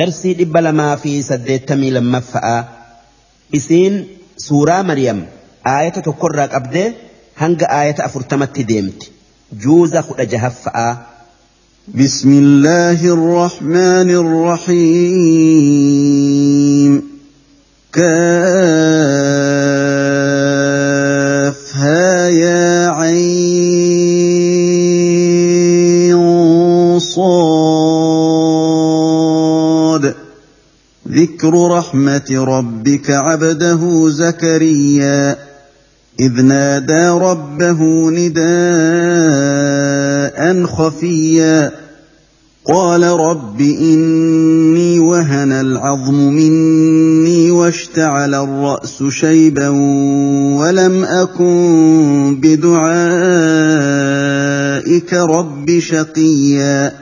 darsii dhibba lamaa fi saddeettamii lammaffa'aa isiin suuraa Maryam aayata tokkorraa qabdee hanga aayata afurtamatti deemti juuza kudha jahaffa'aa. بسم الله الرحمن الرحيم كافها ذكر رحمة ربك عبده زكريا إذ نادى ربه نداء خفيا. قال رب إني وهن العظم مني واشتعل الرأس شيبا ولم أكن بدعائك رب شقيا.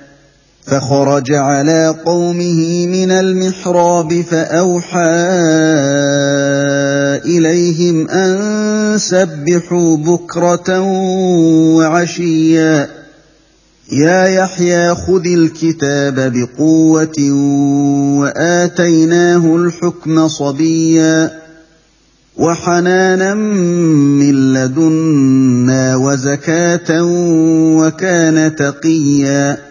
فخرج على قومه من المحراب فأوحى إليهم أن سبحوا بكرة وعشيا. يا يحيى خذ الكتاب بقوة وآتيناه الحكم صبيا. وحنانا من لدنا وزكاة وكان تقيا.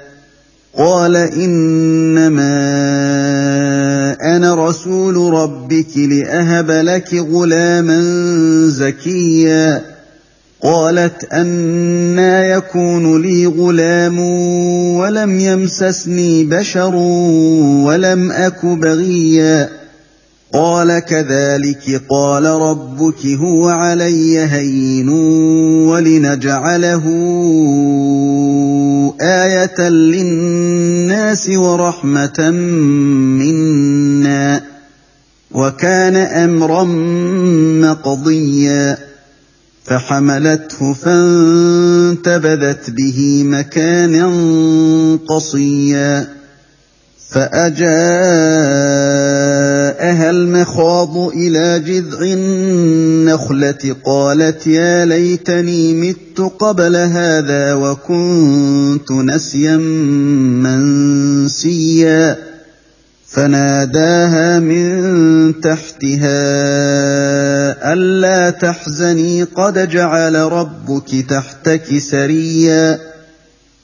قال إنما أنا رسول ربك لأهب لك غلاما زكيا. قالت أنا يكون لي غلام ولم يمسسني بشر ولم أك بغيا. قال كذلك قال ربك هو علي هين ولنجعله آية للناس ورحمة منا وكان أمرا مقضيا فحملته فانتبذت به مكانا قصيا فاجاءها المخاض إلى جذع النخلة قالت يا ليتني مت قبل هذا وكنت نسيا منسيا. فناداها من تحتها ألا تحزني قد جعل ربك تحتك سريا.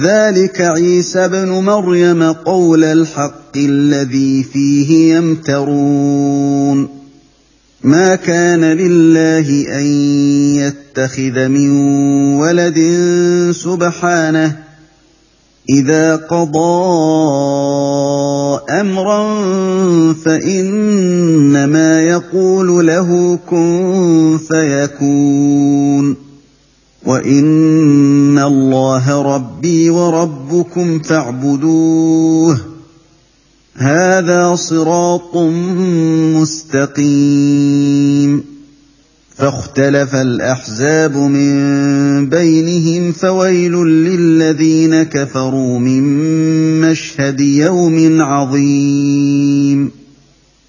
ذلك عيسى ابن مريم قول الحق الذي فيه يمترون. ما كان لله أن يتخذ من ولد سبحانه. إذا قضى أمرا فإنما يقول له كن فيكون. وان الله ربي وربكم فاعبدوه. هذا صراط مستقيم. فاختلف الاحزاب من بينهم فويل للذين كفروا من مشهد يوم عظيم.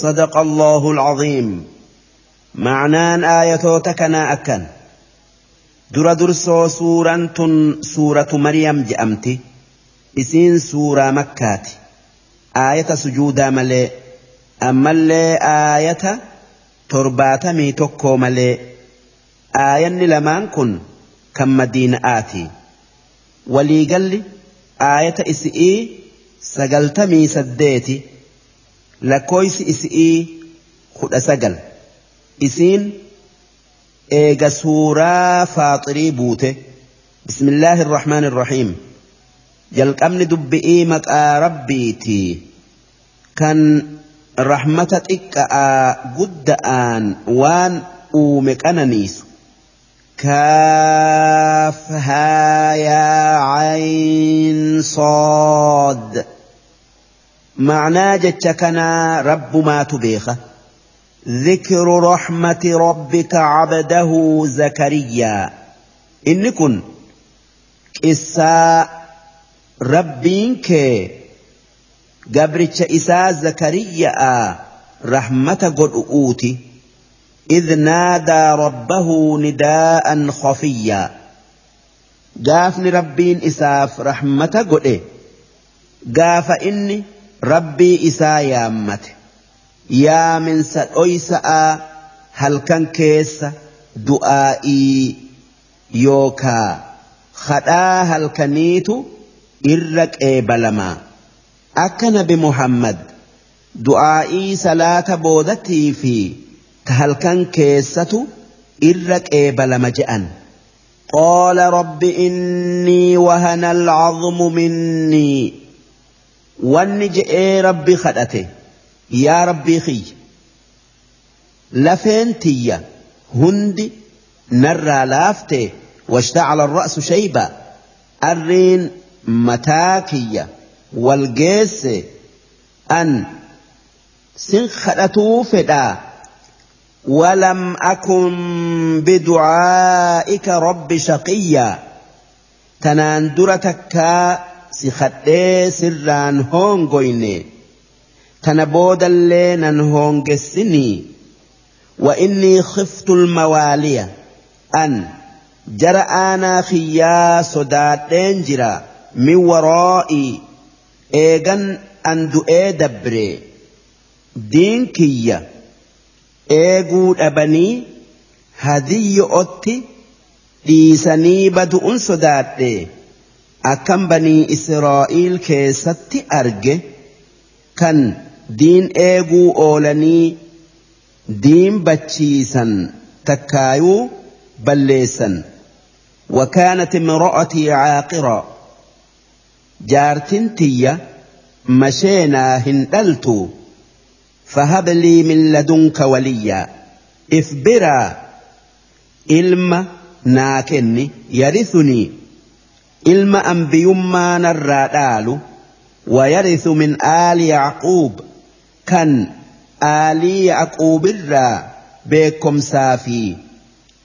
صدق الله العظيم. معنان آية تكنا أكن. درا درسو سورة سورة مريم جأمتي إسين سورة مكة آية سجودة ملي. أما اللي آية تربات ميتوكو ملي. آية لمان كن. كم مدينة آتي. ولي قال لي آية إسئي. سجلت مي سديتي lakkooysi isi'ii kudha sagal isiin eega suuraa faaxirii buute bismillaahi irrahmaani irrahiim jalqabni dubbi'ii maqaa rabbiiti kan rahmata xiqqa'aa gudda'aan waan uume qananiisu kaaf haa yaa cayn معنaa jecha kanaa rabbumaatu beeka ذكر رحمة ربك عبده زكريا إن كن قصة rabbiin kee gabricha isaa zakariya'a rahmata godhu'uuti إذ نادى ربه نداء خفيا قافني ربين إساف رحمة قد قاف إني ربي إسا يا أمت يا من سأويسا هل كان كيس دعائي يوكا خدا هل كنيتو إرك إبلما أكن بمحمد دعائي صلاة بودتي في تهل كان كيسة إرك إبلما جأن قال رب إني وهن العظم مني والنجئ ربي خدته يا ربي خي لفين تيا هندي نرى لافته واشتعل الرأس شيبا الرين متاكية والجيس أن سنخدتو فدا ولم أكن بدعائك رب شقيا تناندرتك سخدي سران هونغويني تنبودا لينا هونغسني وإني خفت الموالية أن جرى أنا خيا صداتين جرا من ورائي إيغن أن دؤي دبري دين كيا إيغو أبني هذي أوتي dhiisanii badu'un sodaadhe akkam banii Israa'iil keessatti arge kan diin eeguu oolanii diin bachiisan takkaayuu balleessan وكانت امرأتي عاقرا جارتن تيا مشينا هندلت فهب لي من لدنك وليا افبرا إلما ناكني يرثني إلما أنبيما نرادال ويرث من آل يعقوب كان آل يعقوب الرا بكم سافي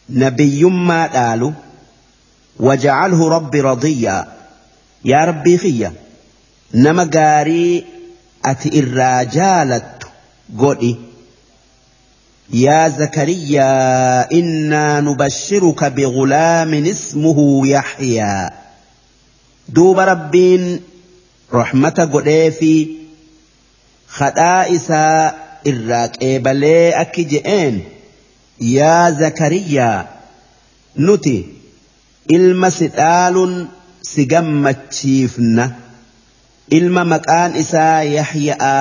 نبيما دالو وجعله ربي رضيا يا ربي خيا نما قاري أتي الرجالة قولي يا زكريا إنا نبشرك بغلام اسمه يحيى دوب ربين رحمة قديفي خدائسا إراك إيبالي أكجئين يا زكريا نتي ilma si dhaaluun si gammachiifna ilma maqaan isaa yaxya'a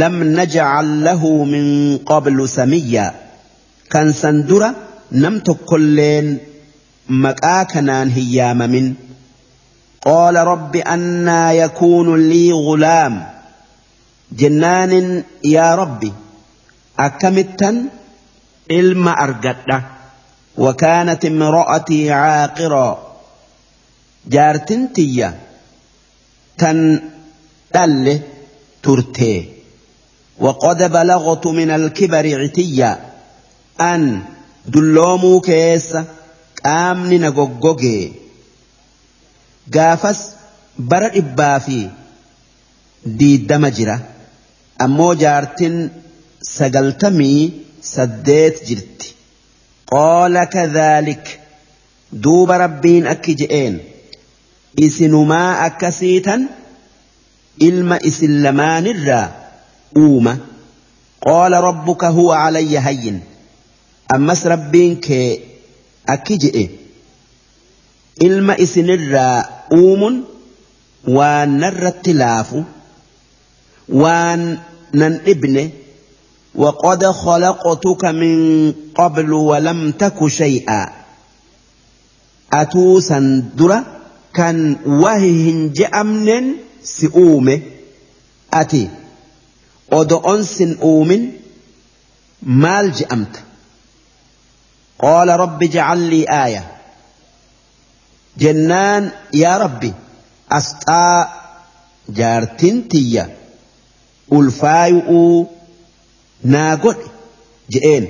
lam najcal lahu min qablu samiyya kan san dura nam tokkolleen maqaa kanaan hin yaamamin قال رب أنا يكون لي غلام. جنان يا ربي أكمتا علم أرقدة. وكانت امرأتي عاقرا. جارتنتي تن دل ترتي. وقد بلغت من الكبر عتيا. أن دلومو كيس قامني نغوغوغي قافس برد إبافي دي دمجرة أمو جارتن سقلتمي سديت جرتي قال كذلك دوب ربين أكجئين إسنما أكسيتا إلما إسلمان الرا أوما قال ربك هو علي هين أمس ربين كي أكجئ إلما إسن الرا أوم وان نر التلاف وان نن ابنه وقد خلقتك من قبل ولم تك شيئا أتوسا درا كان وهي جأمن سئومه أتي أدعون سن أومن مال جأمت قال رب اجعل لي آية جنان يا ربي أسقى جارتنتية ألفايؤ ناقل جئين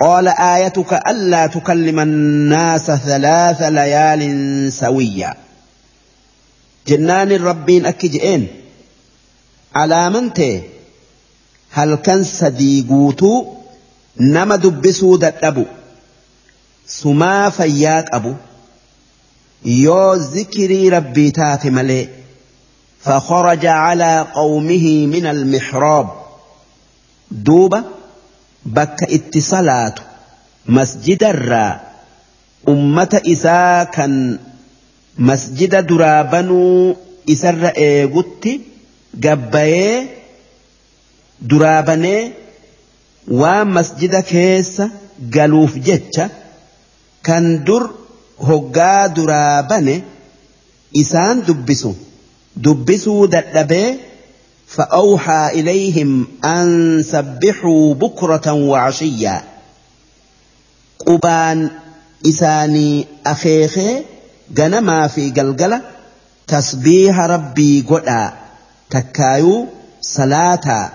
قال آيتك ألا تكلم الناس ثلاث ليال سويا جنان الربين أكي جئين على منته هل كان صديقوتو نما دبسو دتبو سما فياك أبو yoo zikirii rabbii taate malee fakharaja calaa qawmihi min almixroob duuba bakka itti salaatu masjidarraa ummata isaa kan masjida duraa banuu isarra eegutti gabbayee duraa banee waan masjida keessa galuuf jecha kan dur hoggaa duraa bane isaan dubbisu dubbisuu dadhabee فأوحى إليهم أن سبحوا بكرة وعشيا قبان isaanii akeekee ganamaa fi galgala tasbiiha rabbii godhaa takkaayuu salaataa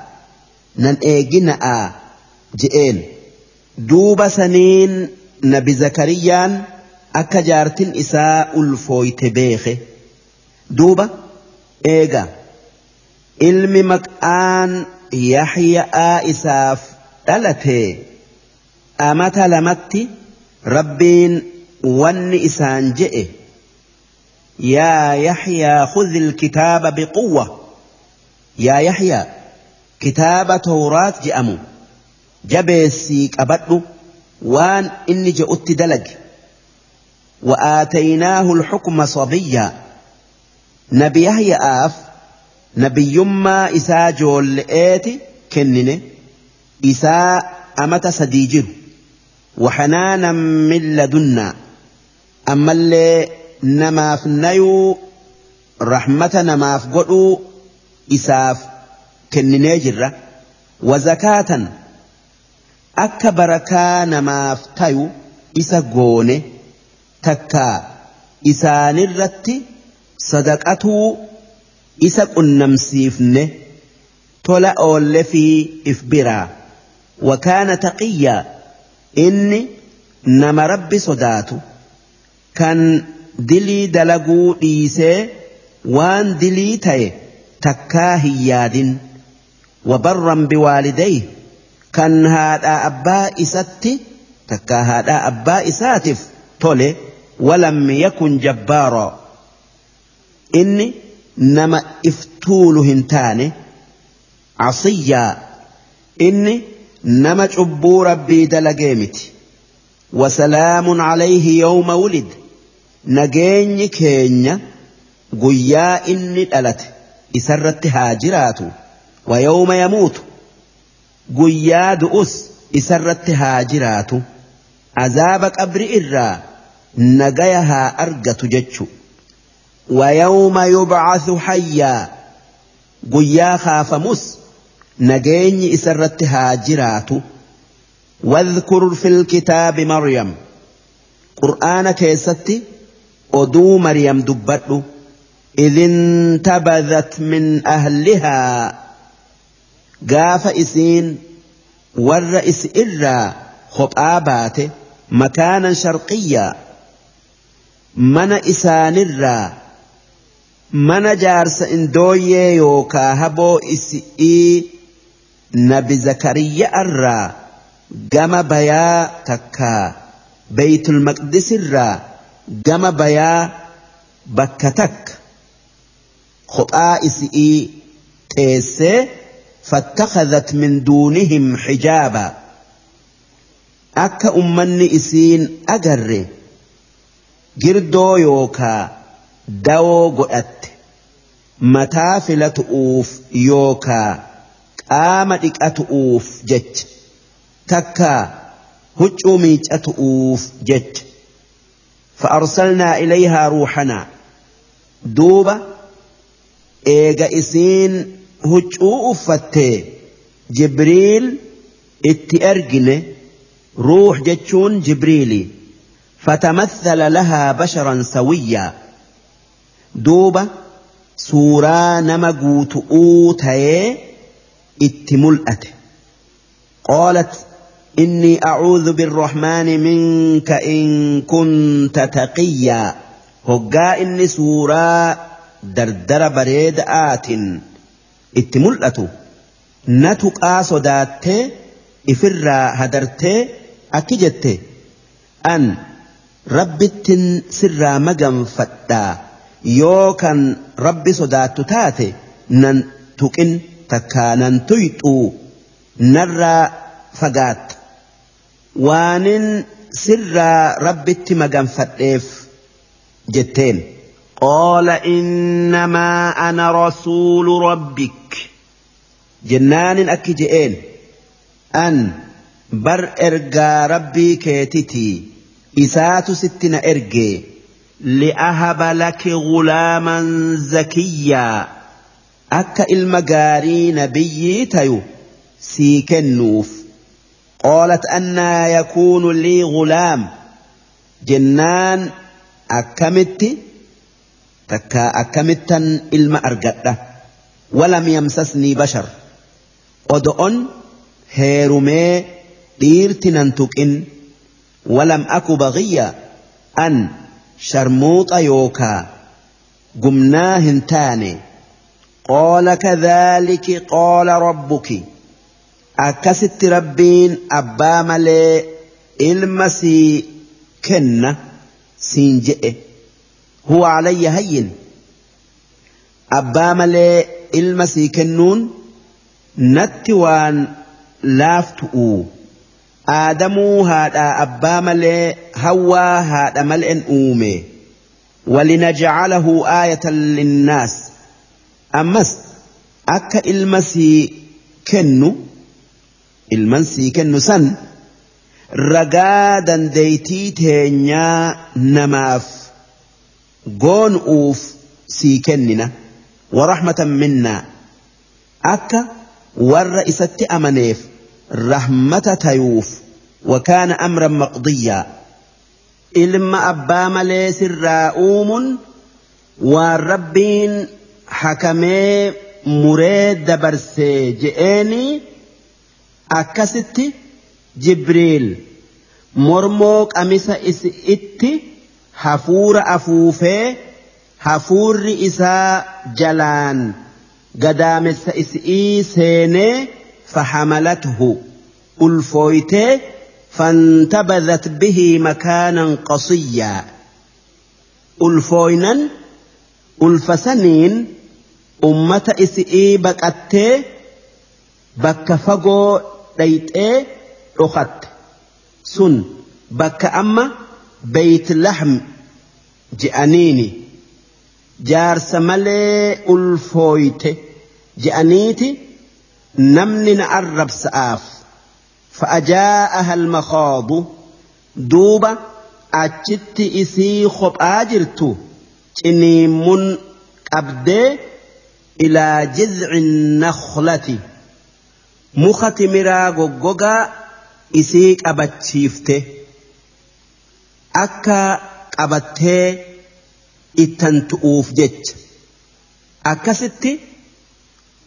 nan eegina'aa je'een duuba saniin nabi zakariyaan akka jaartin isaa ulfooyte beeke duuba eega ilmi maqaan yaxya'aa isaaf dhalate amata lamatti rabbiin wanni isaan je'e yaa yaxyaa khudhi ilkitaaba biquwwa yaa yaxyaa kitaaba tawraat je'amu jabeessii qabadhu waan inni je'utti dalage وآتيناه الحكم صبيا. نبي هي آف نبي يما إسا جول إيتي كنن إسا أمت سديجر وحنانا من لدنا. أما اللي نما فنيو رحمة نما فقلو إساف كنن يجر وزكاة أكبر كان ما تَيُو إسا قوني. Takka isaanirratti sadaqatuu isa qunnamsiifne tola oolle fi if biraa wakaana taqiyyaa inni nama rabbi sodaatu kan dilii dalaguu dhiisee waan dilii ta'e takkaa hin yaadin wabarran biwaalidayhi kan haadhaa abbaa isatti takkaa haadhaa abbaa isaatiif tole ولم يكن جبارا إني نما إفتوله هنتاني عصيا إني نما جبو ربي دلقيمتي وسلام عليه يوم ولد نجيني كينيا قيا إني ألت إسرت هاجرات ويوم يموت قيا دؤس إسرت هاجرات عذابك أبرئ الرّا haa argatu jechu ويوم يبعث حيا. قيا خافمس نجيني إسرت هاجرات واذكر في الكتاب مريم. قرآن كيستي. أدو مريم دبت إذ انتبذت من أهلها. قاف إسين. والرئيس إرى خطابات. مكانا شرقيا. إسان الرّا mana jaarsa indooyyee yookaa haboo isi'ii nabi zakariya irraa gama bayaa takkaa beeytul maqdisirraa gama bayaa bakka takka kophaa isi'ii teessee فاتخذت من دونهم حجابا أكا أمني إسين أجر girdoo yookaa dawoo godhatte mataa filatu'uuf yookaa qaama dhiqatu'uuf jecha takkaa huccuu miicatu'uuf jecha fa'arsalnaa ilayhaa ruuxanaa duuba eega isiin huccuu uffattee jibriil itti ergine ruux jechuun jibriilii. فتمثل لها بشرا سويا. دوبا سورا نمقوت أوتي اتملأت قالت إني أعوذ بالرحمن منك إن كنت تقيا. هجا إني سورا دردر بريد آت اتملأت نتقا صداتي إفرا هدرتي أكجت أن rabbittin sirraa maganfadhaa yoo kan rabbi sodaattu taate nan tuqin takkaa nan tuyxuu narraa fagaatta waanin sirraa rabbitti maganfadheef jetteen قال إنما أنا رسول ربك جنان أكجئين أن بر إرجى ربي كيتتي إساتو ستنا إرجي لأهب لك غلاما زكيا. أكا المجاري نبي تيو سيك النوف قالت أنا يكون لي غلام. جنان أكمت؟ تكا أكمتا إلما أرقدة ولم يمسسني بشر. قدؤن هيرومي ديرتنا تكن. ولم أك بغية أن شرموط يوكا. قمناهن تاني قال كذلك قال ربك. أكست ربين أبا ملي المسي كن سينجئ. هو علي هين. أبا ملي المسي كنون. نتوان لافتؤو. Aadamuu haadha abbaa malee hawwaa haadha mal'en uume. ولنجعله آية للناس أمس أكا إلمسي كنو إلمسي كنو سن رقادا ديتي تينيا نماف قون أوف سي كننا ورحمة منا أكا والرئيسة أمنيف rahmata tayuuf wakaana amran maqdiyyaa ilma abbaa malee sirraa uumuun waan rabbiin hakamee muree dabarsee je'eenii akkasitti jibriil mormoo qamisa isi'itti hafuura afuufee hafuurri isaa jalaan gadaamessa isi'ii seenee fahamalatuhu ulfooytee فانتبذت به مكانا قصيا. ألفوينا ألفسنين أمة إسئي بكأتي بك فقو ديتئي أخت سن بك أما بيت لحم جأنيني. jaarsa malee ulfooyte je'aniiti namni na arrabsa'aaf فأجاءها المخاض. دوبا أجت إسي خب آجرت من أبدي إلى جذع النخلة. مخت مرا غوغا إسيك أبتشيفته أكا أبتي إتنتؤوف جت.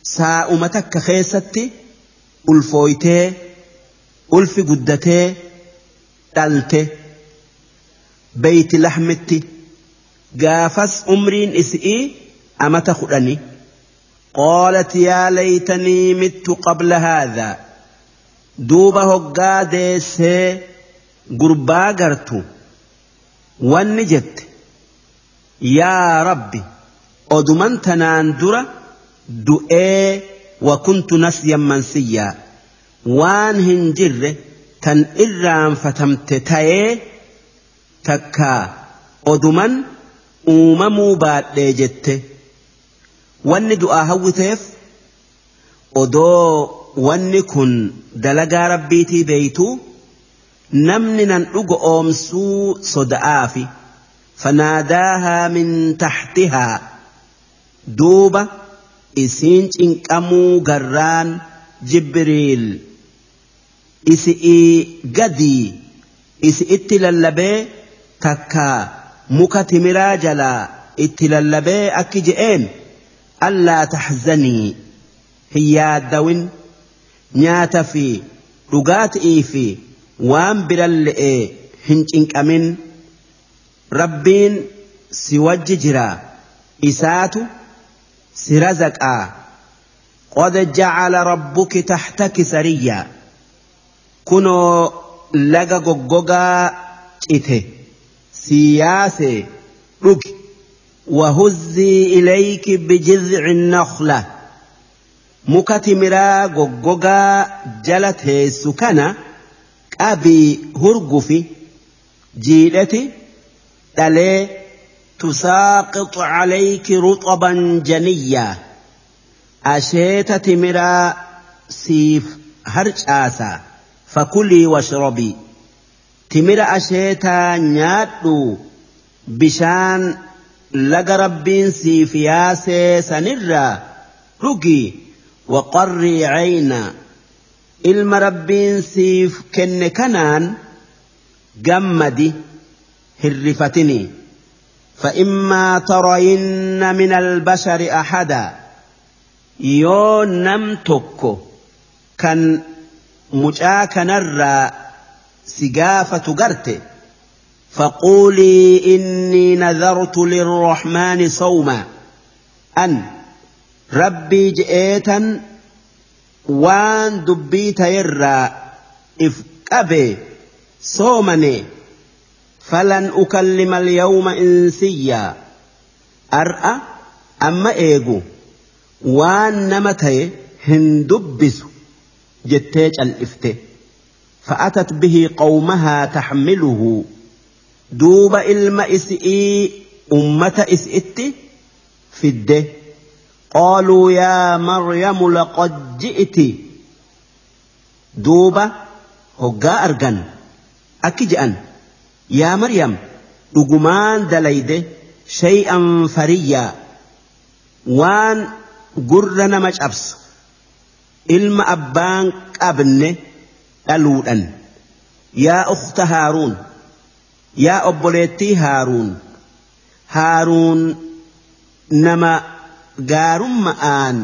أكستي ساؤمتك خيستي ulfooytee ulfi guddatee dhalte beeyti laxmitti gaafas umriin isii amata kudhani قالت يا ليتني مت قبل هذا. دوبا هقا ديسي قربا قرتو. والنجت يا ربي أدمن تنان درة دؤي وكنت نسيا منسيا waan hin jirre tan irraanfatamte ta'ee takkaa oduman uumamuu baadhee jette wanni du'aa hawwiteef odoo wanni kun dalagaa rabbiitii beeytuu namni nan dhugo oomsuu soda'aafi fanaadaahaa min taxtihaa duuba isiin cinqamuu garraan jibriil. Isi'ii gadii isi itti lallabee takka muka timiraa jalaa itti lallabee akki je'een allaa taxzanii hin yaaddawin. Nyaata fi dhugaatii fi waan biran le'ee hin cinqamin. Rabbiin si wajji jira. Isaatu razaqaa قد جعل ربك تحتك سريا كنو لغا غوغا cite siyaase dhugi وهزي إليك بجذع النخلة مكتمرا غوغا جلت سكنا أبي هرقفي جيلتي دلي تساقط عليك رطبا جنيا أشيت تمرا سيف هرج آسا فكلي واشربي. تمرا أشيت نياتو بشان لك رب سيف ياسي سنرا. رقي وقري عينا إلما ربين سيف كن كنان. جمدي هرفتني. فإما ترين من البشر أحدا. يو نمتك كان مجاك نرى سقافة قرت فقولي إني نذرت للرحمن صوما. أن ربي جئتا وان دبيت يرى. إفقبي صومني. فلن أكلم اليوم إنسيا. أرأى؟ أما إيجو وان نمتي هندبس. جتيج الإفته فأتت به قومها تحمله. دوب إلم إسئي أمة إسئت في الده قالوا يا مريم لقد جئت. دوب هقا أرجن أكجأن yaa maryam dhugumaan dalayde shay'an fariyyaa waan gurra nama cabsa ilma abbaan qabne dhaluudhan yaa ukhta haaruun yaa obboleettii haaruun haaruun nama gaarumma'aan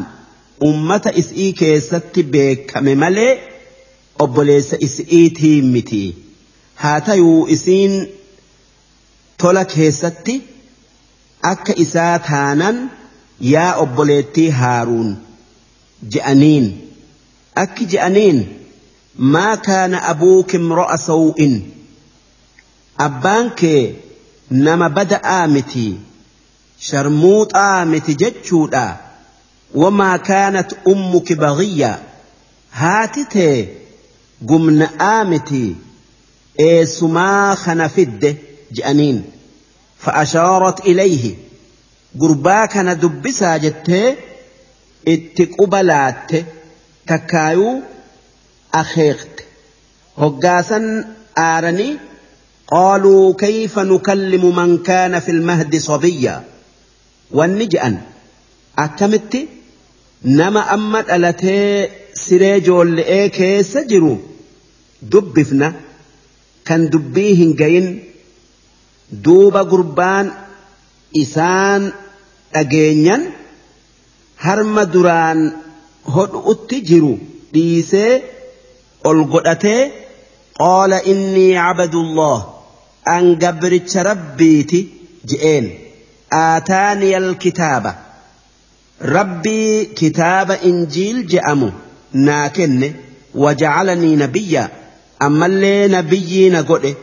ummata is'ii keessatti beekame malee obboleessa is'iitii miti. Haa tayuu isiin tola keessatti akka isaa taanan yaa obboleettii haaruun je'aniin akki je'aniin maa kaana abuuki imro'a saw'in? Abbaan kee nama bada'aa miti sharmuuxaa miti jechuudha. Wamaa kaanat ummuki bagiyya? Haati tee gumna'aa miti إيسما خنفد جأنين فأشارت إليه قربا كان دبسا جت اتقبلات تكايو أخيقت. هقاسا آرني قالوا كيف نكلم من كان في المهد صبيا؟ والنجأن اتمت نما أمت ألتي سريجو لإيكي سجروا دبفنا. Kan dubbii hin gayin duuba gurbaan isaan dhageenyan harma duraan hodhu'utti jiru dhiisee ol godhatee qaala innii cabadullah an gabricha rabbiiti je'een آتاني الكتاب ربي كتاب إنجيل جأمو ناكن وجعلني نبيا أما اللي نبيي نقول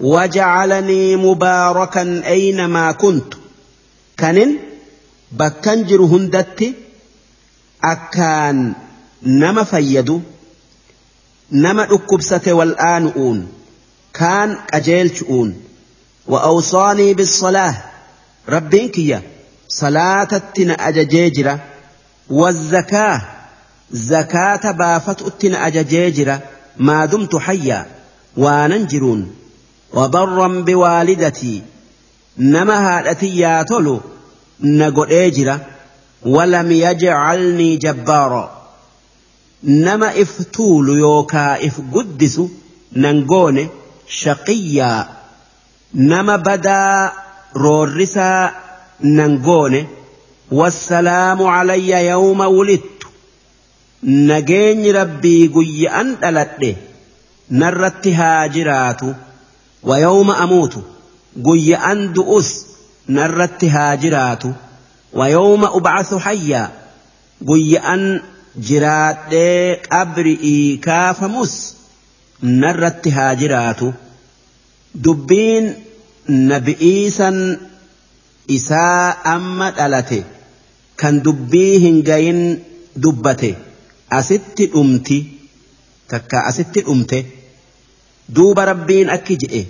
وجعلني مباركا أينما كنت. كان بكنجر هندت أكان نما فيدو نما أكبسة والآن كان أجيلشؤون وأوصاني بالصلاة rabbiin kiyya salaatatti na ajajee jira wazzakaa zakaata baafatutti na ajajee jira ما دمت حيا وننجر وبرا بوالدتي نما هالتي يا تولو نقول إيه اجرا ولم يجعلني جبارا نما إفتول يوكا افقدس ننقون شقيا نما بدا رورسا ننقون والسلام علي يوم ولدت nageenyi rabbii guyya'an dhaladhe narratti haa jiraatu. Wa yawma amuutu guyya'an du'us narratti haa jiraatu. Wa yawma ubcasu hayyaa guyya'an jiraadhee qabri'ii kaafamus narratti haa jiraatu. Dubbiin nabi'iisan isaa amma dhalate kan dubbii hin gayin dubbate asitti dhumti takka asitti dhumte duuba rabbiin akki je'e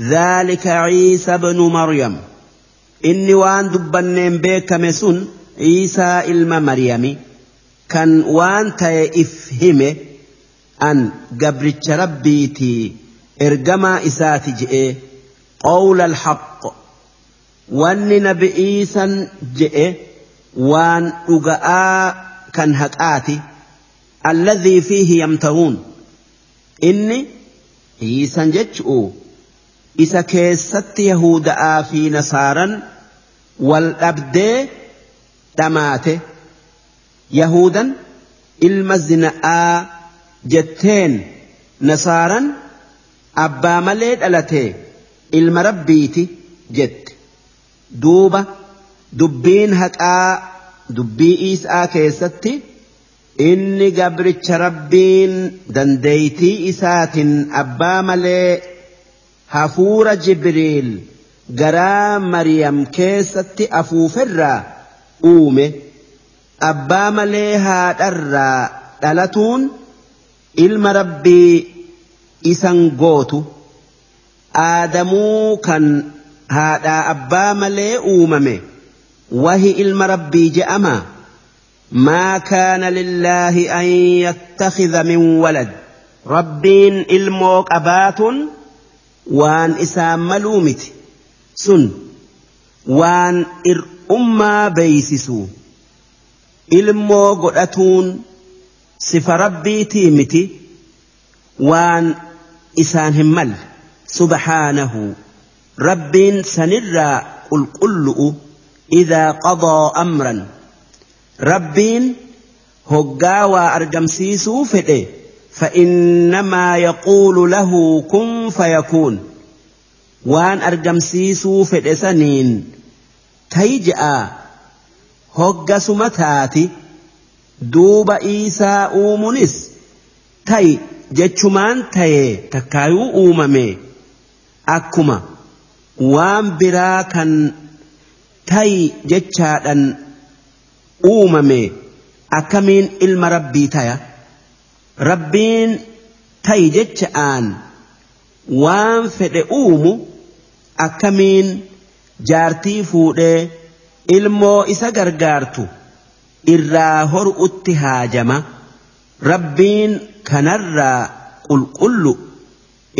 ذلك عيسى بن مريم إني وان دبنين بيكم سن عيسى إلما مريم كان وان تيفهم أن قبرتش ربيتي إرجما إساتي جئ قول الحق وان نبئيسا جئ وان أقاء كان هكآتي الذي فيه يمترون إني عيسى جتشؤ fi nasaaran wal dhabdee dhamaate yahudan ilma zina'aa jetteen nasaaran abbaa malee dhalate ilma rabbiiti jette duuba dubbiin haqaa dubbii isaa keessatti inni gabricha rabbiin dandeeytii isaatiin abbaa malee hafuura jibriil garaa mariyam keessatti afuuferraa uume. Abbaa malee haadharraa dhalatuun ilma rabbii isan gootu. Aadamuu kan haadhaa abbaa malee uumame. Wahi ilma rabbii je'ama ما كان لله أن يتخذ من ولد. ربين إلموك أبات وان إسام ملومت. سن وان إر أما بيسسو. إلموك أتون سف ربي تيمتي وان إسان همال سبحانه. ربين سنرى قل إذا قضى أمرا. rabbiin hoggaa waa argamsiisuu fedhe. Fa'innamaa yaquulu lahu kun fayakuun waan argamsiisuu fedhe saniin tahi je'aa hoggasuma taati. Duuba iisaa uumunis tahi jechumaan ta'e takkaayuu uumame. Akkuma waan biraa kan tahi jechaadhan uumame akkamiin ilma rabbii taya rabbiin ta'i jecha'aan waan fedhe uumu akkamiin jaartii fuudhee ilmoo isa gargaartu irraa horu'utti haajama rabbiin kanarraa qulqullu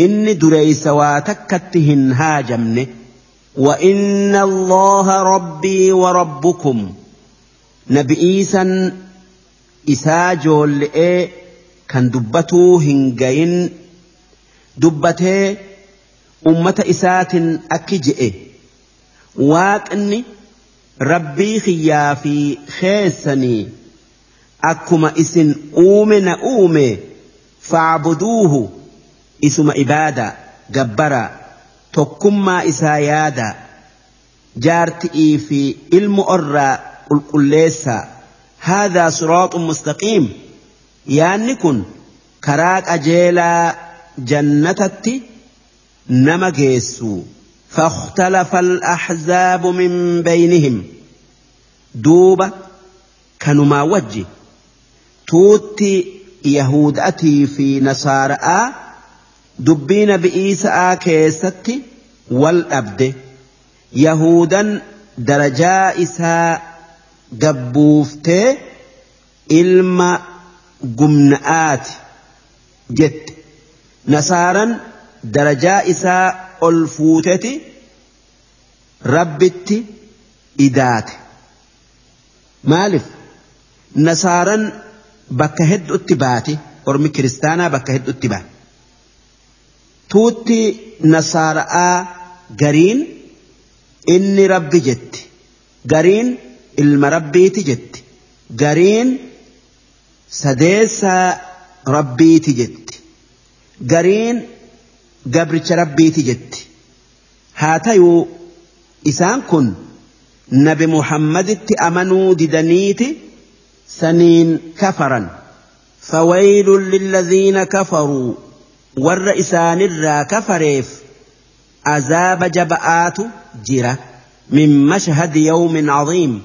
inni dureeysa waa takkatti hin haajamne وإن الله ربي وربكم نبئيسا إساجو لئي كان دبتو هنجين دبته أمة إسات أكجئ واقني rabbii kiyyaa fi keessanii akkuma isin uume na uume facbuduuhu isuma ibaada gabbara tokkummaa isaa yaada jaarti'ii fi ilmu orraa qulqulleessa هذا صراط مستقيم. kun karaa qajeelaa jannatatti nama geessu فاختلف الأحزاب من بينهم. دوبة كانوا وجه. توتي يهود أتي في نصارى. دبين بإيساء كيستي والأبد. يهودا درجاء إساء gabbuuftee ilma gumna'aati jette. Nasaaran darajaa isaa ol fuuteti rabbitti idaate. Maaliif? Nasaaran bakka hedduutti baati ormi kiristaanaa bakka hedduutti baati tuutti nasaara'aa gariin inni rabbi jetti gariin. Ilma rabbiiti jetti gariin sadeessaa rabbiiti jetti gariin gabricha rabbiiti jetti haa tayuu isaan kun nabi muhammaditti amanuu didaniiti saniin kafaran فويل للذين كفروا ور إسان كفريف عذاب جبآت جرة من مشهد يوم عظيم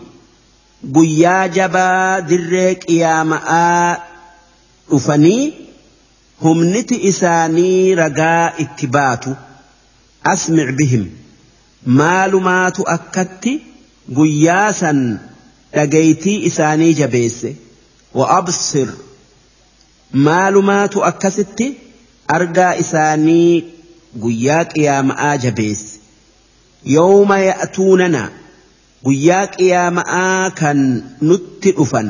guyyaa jabaa dirree qiyaama'aa dhufanii humniti isaanii ragaa itti baatu. Asmic bihim. Maalumaatu akkatti guyyaa san dhagaytii isaanii jabeesse. Wa absir. Maalumaatu akkasitti argaa isaanii guyyaa qiyaama'aa jabeesse. Yawma ya'tuunana. guyyaa qiyaama'aa kan nutti dhufan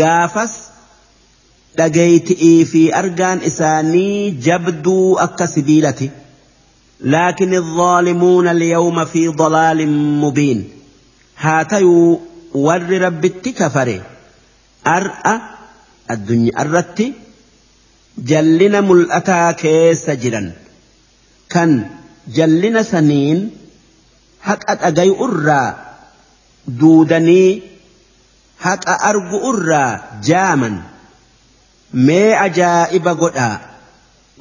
gaafas dhagayti'ii fi argaan isaanii jabduu akka sibiilati لكن الظالمون اليوم في ضلال مبين هاتيو ور رب كفر أرأى الدنيا الرت جلنا ملأتا كيس جرا كان جلنا سنين حق أجي أرى دودني حق أرجو أرى جاما ما أجائب قدا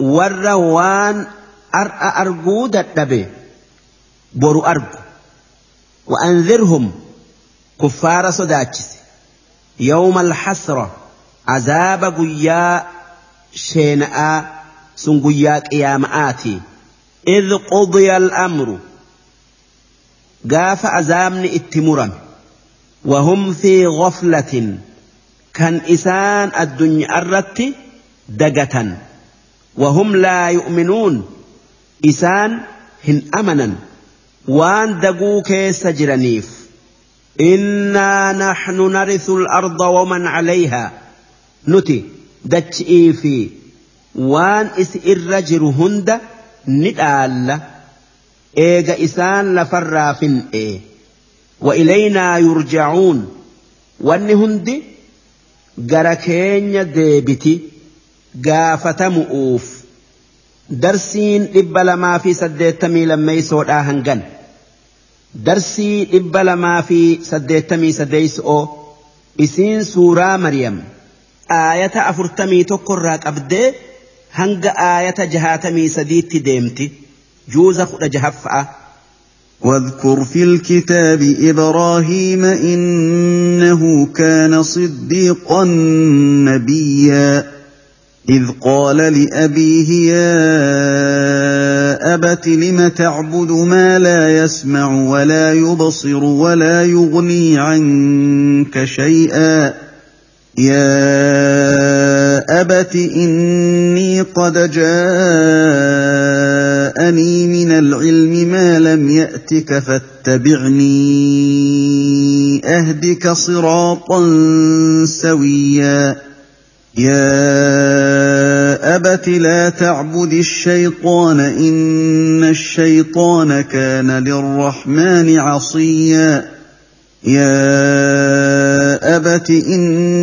ور وان ar'a arguu dadhabe. Boru argu وأنذرهم كفار صداتشس يوم الحسرة عذاب قيا شيناء سنقيا قيامآتي إذ قضي قاف عذابن اتمرا وهم في غفلة كان إسان الدنيا الرت دقة وهم لا يؤمنون amanan waan daguu keessa jiraniif innaa naxnu narithu al-arda waman calayhaa nuti dachi'ii fi waan isi irra jiru hunda ni dhaalla eega isaan lafarraa fin'ee wa ilaynaa yurjacuun wanni hundi gara keenya deebiti. Gaafatamu'uuf darsiin dhibba lamaa fi saddeettamii lammeeysoodhaa hangan. Darsii dhibba lamaa fi saddeettamii sadeeyso'oo isiin suuraa maryam. Aayata afurtamii tokkorraa qabdee hanga aayata jahaatamii sadiitti deemti juuza kudha jahaffa'a. واذكر في الكتاب إبراهيم إنه كان صديقا نبيا إذ قال لأبيه يا أبت لم تعبد ما لا يسمع ولا يبصر ولا يغني عنك شيئا يا أبت إني قد جاءني من العلم ما لم يأتك فاتبعني. أهدك صراطا سويا. يا أبت لا تعبد الشيطان إن الشيطان كان للرحمن عصيا. يا أبت إني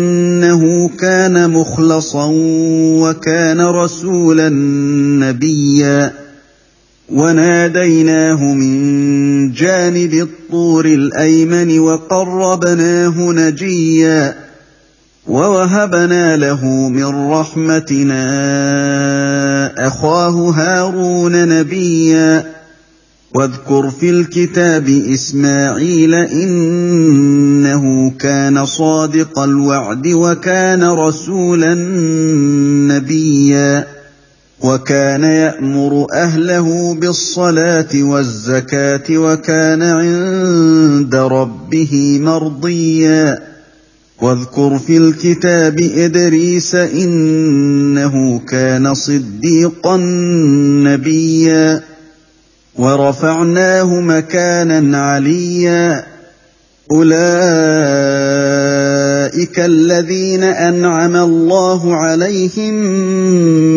إنه كان مخلصا وكان رسولا نبيا. وناديناه من جانب الطور الأيمن وقربناه نجيا. ووهبنا له من رحمتنا أخاه هارون نبيا. واذكر في الكتاب إسماعيل إنه كان صادق الوعد وكان رسولا نبيا وكان يأمر أهله بالصلاة والزكاة وكان عند ربه مرضيا واذكر في الكتاب إدريس إنه كان صديقا نبيا ورفعناه مكانا عليا. أولئك الذين أنعم الله عليهم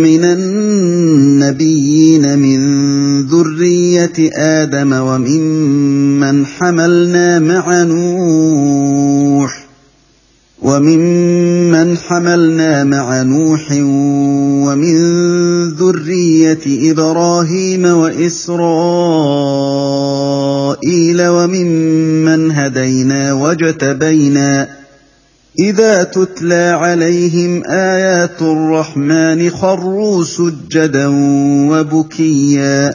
من النبيين من ذرية آدم وممن حملنا مع نوح. وممن حملنا مع نوح ومن ذرية إبراهيم وإسرائيل وممن هدينا واجتبينا إذا تتلى عليهم آيات الرحمن خروا سجدا وبكيا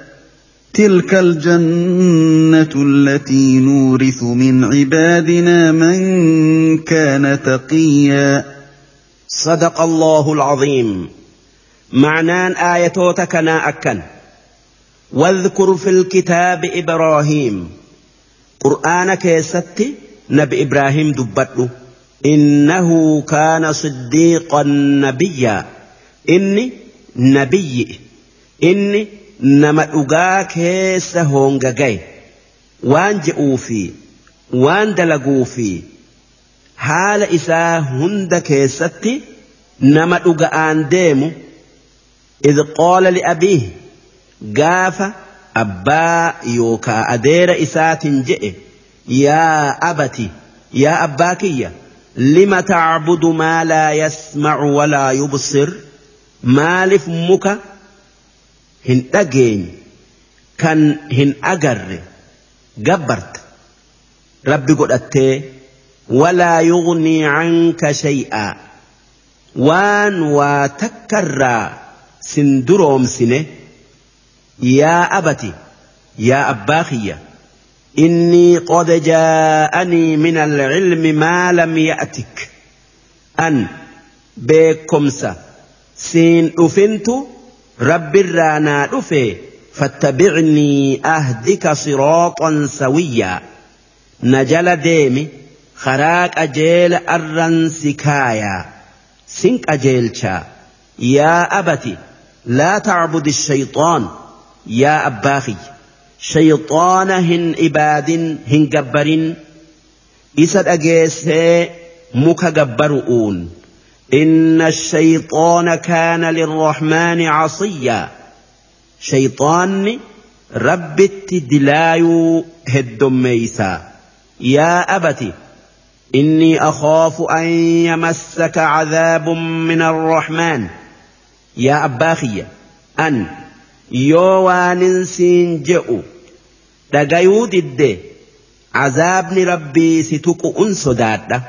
تلك الجنه التي نورث من عبادنا من كان تقيا. صدق الله العظيم. معنان آيتوتك أكن. واذكر في الكتاب إبراهيم. قرانك يستي نبي إبراهيم دبته إنه كان صديقا نبيا. إني نبي. إني nama dhugaa keessa honga gaye waan je'uu fi waan dalaguu fi haala isaa hunda keessatti nama dhuga'aan deemu idh qaala liabiihi gaafa abbaa yookaa adeera isaatiin je'e yaa abati yaa abbaa kiyya lima tacbudu maa laa yasmacu walaa yubsir? Maalif muka hin dhageenye kan hin agarre gabbarte rabbi godhattee walaa yugnii canka shay'aa waan waa takkarraa sin duroomsine yaa abati yaa abbaa kiyya إني قد جاءني من العلم ما لم يأتك أن بكمسة سين أفنت رب الرانا دفي فاتبعني أهدك صراطا سويا نجل ديمي خراك أجيل أرن سكايا سنك أجيلشا يا أبتي لا تعبد الشيطان يا أباخي شيطان هن إباد هن جبرين إسد أجيسي مك جبرؤون إن الشيطان كان للرحمن عصيا. شيطان رب التدلاي هدميسا يا أبت إني أخاف أن يمسك عذاب من الرحمن. يا أباخي أن يوان سينجئ دقيود الدي عذابني ربي ستك أنسداد